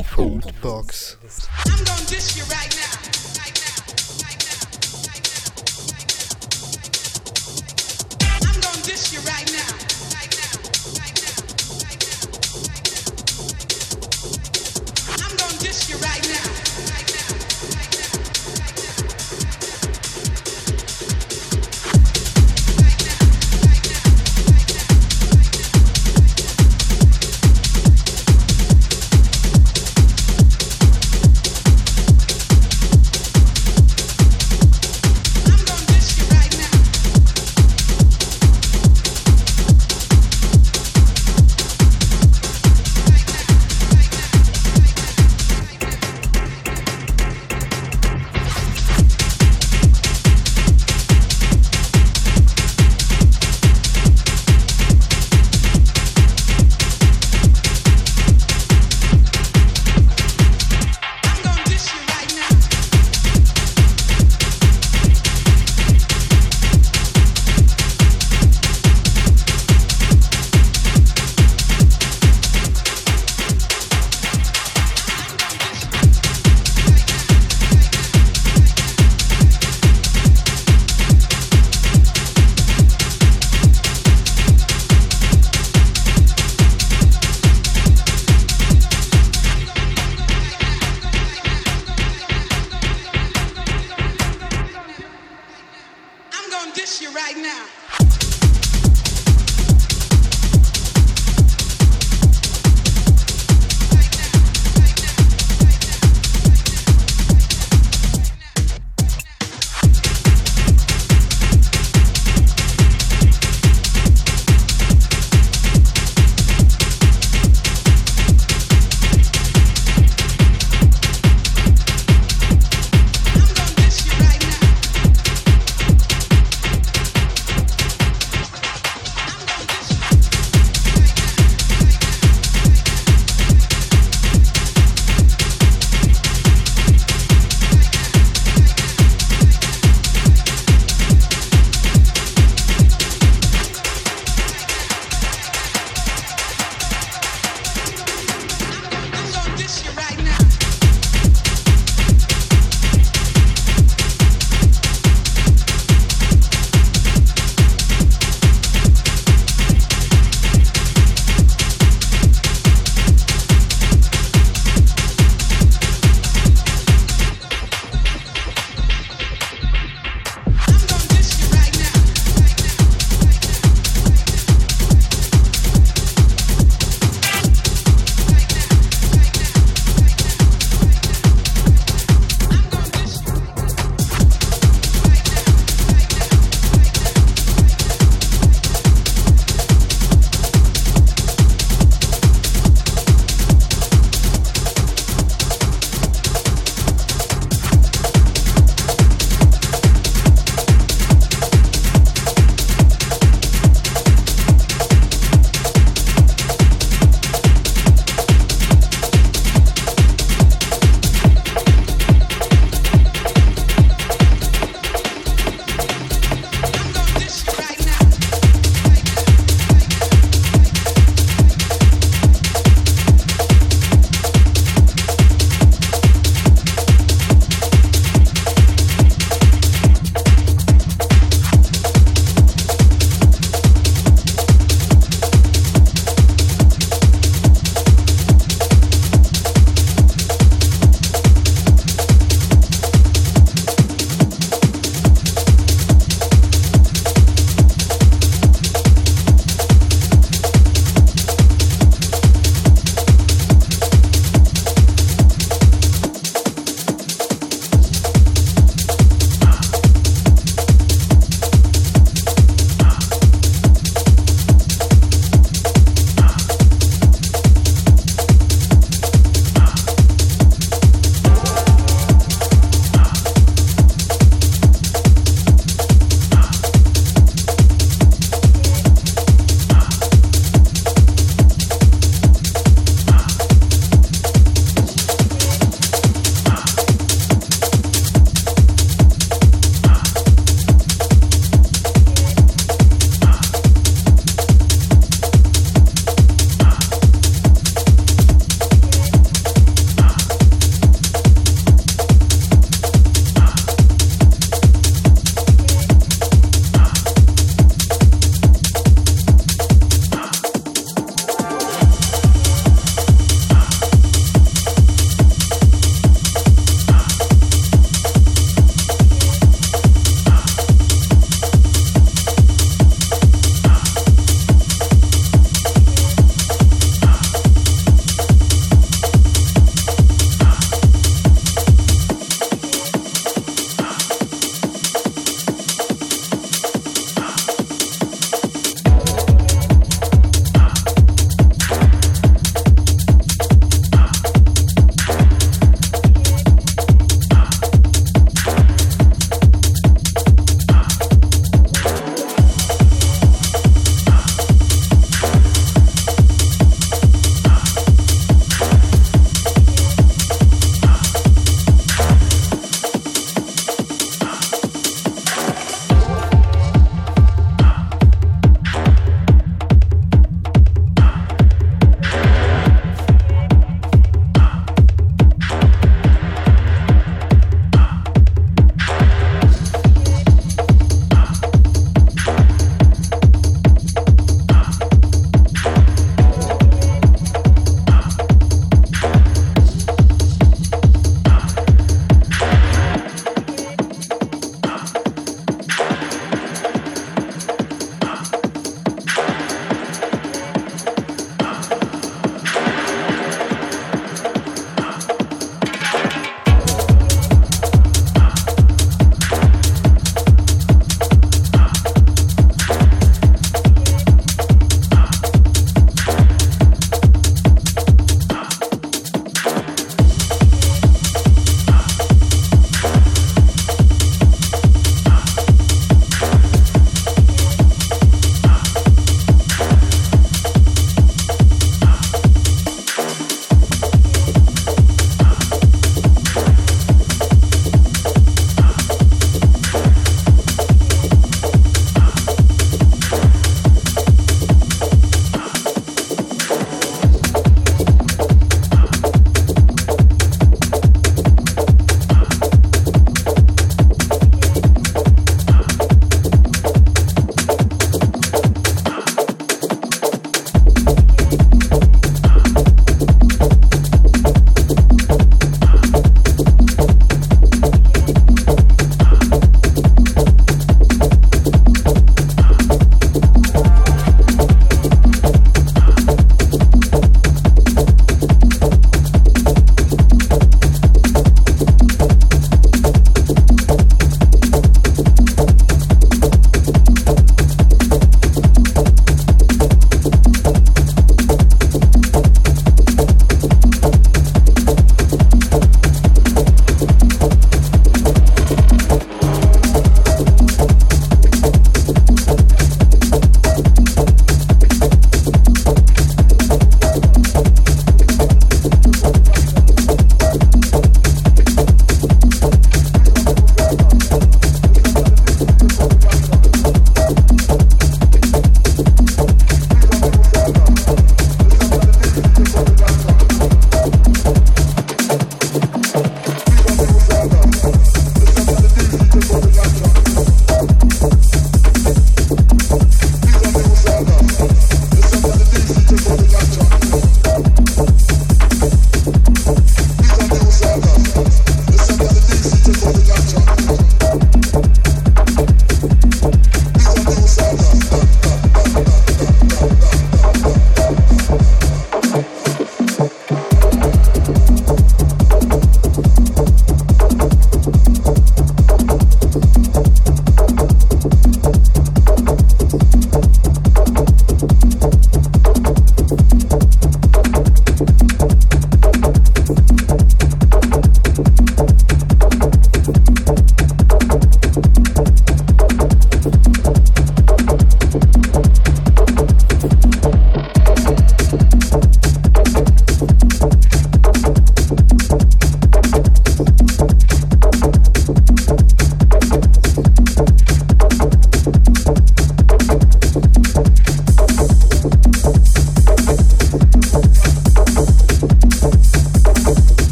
Default Box. I'm gonna dish you. Right now.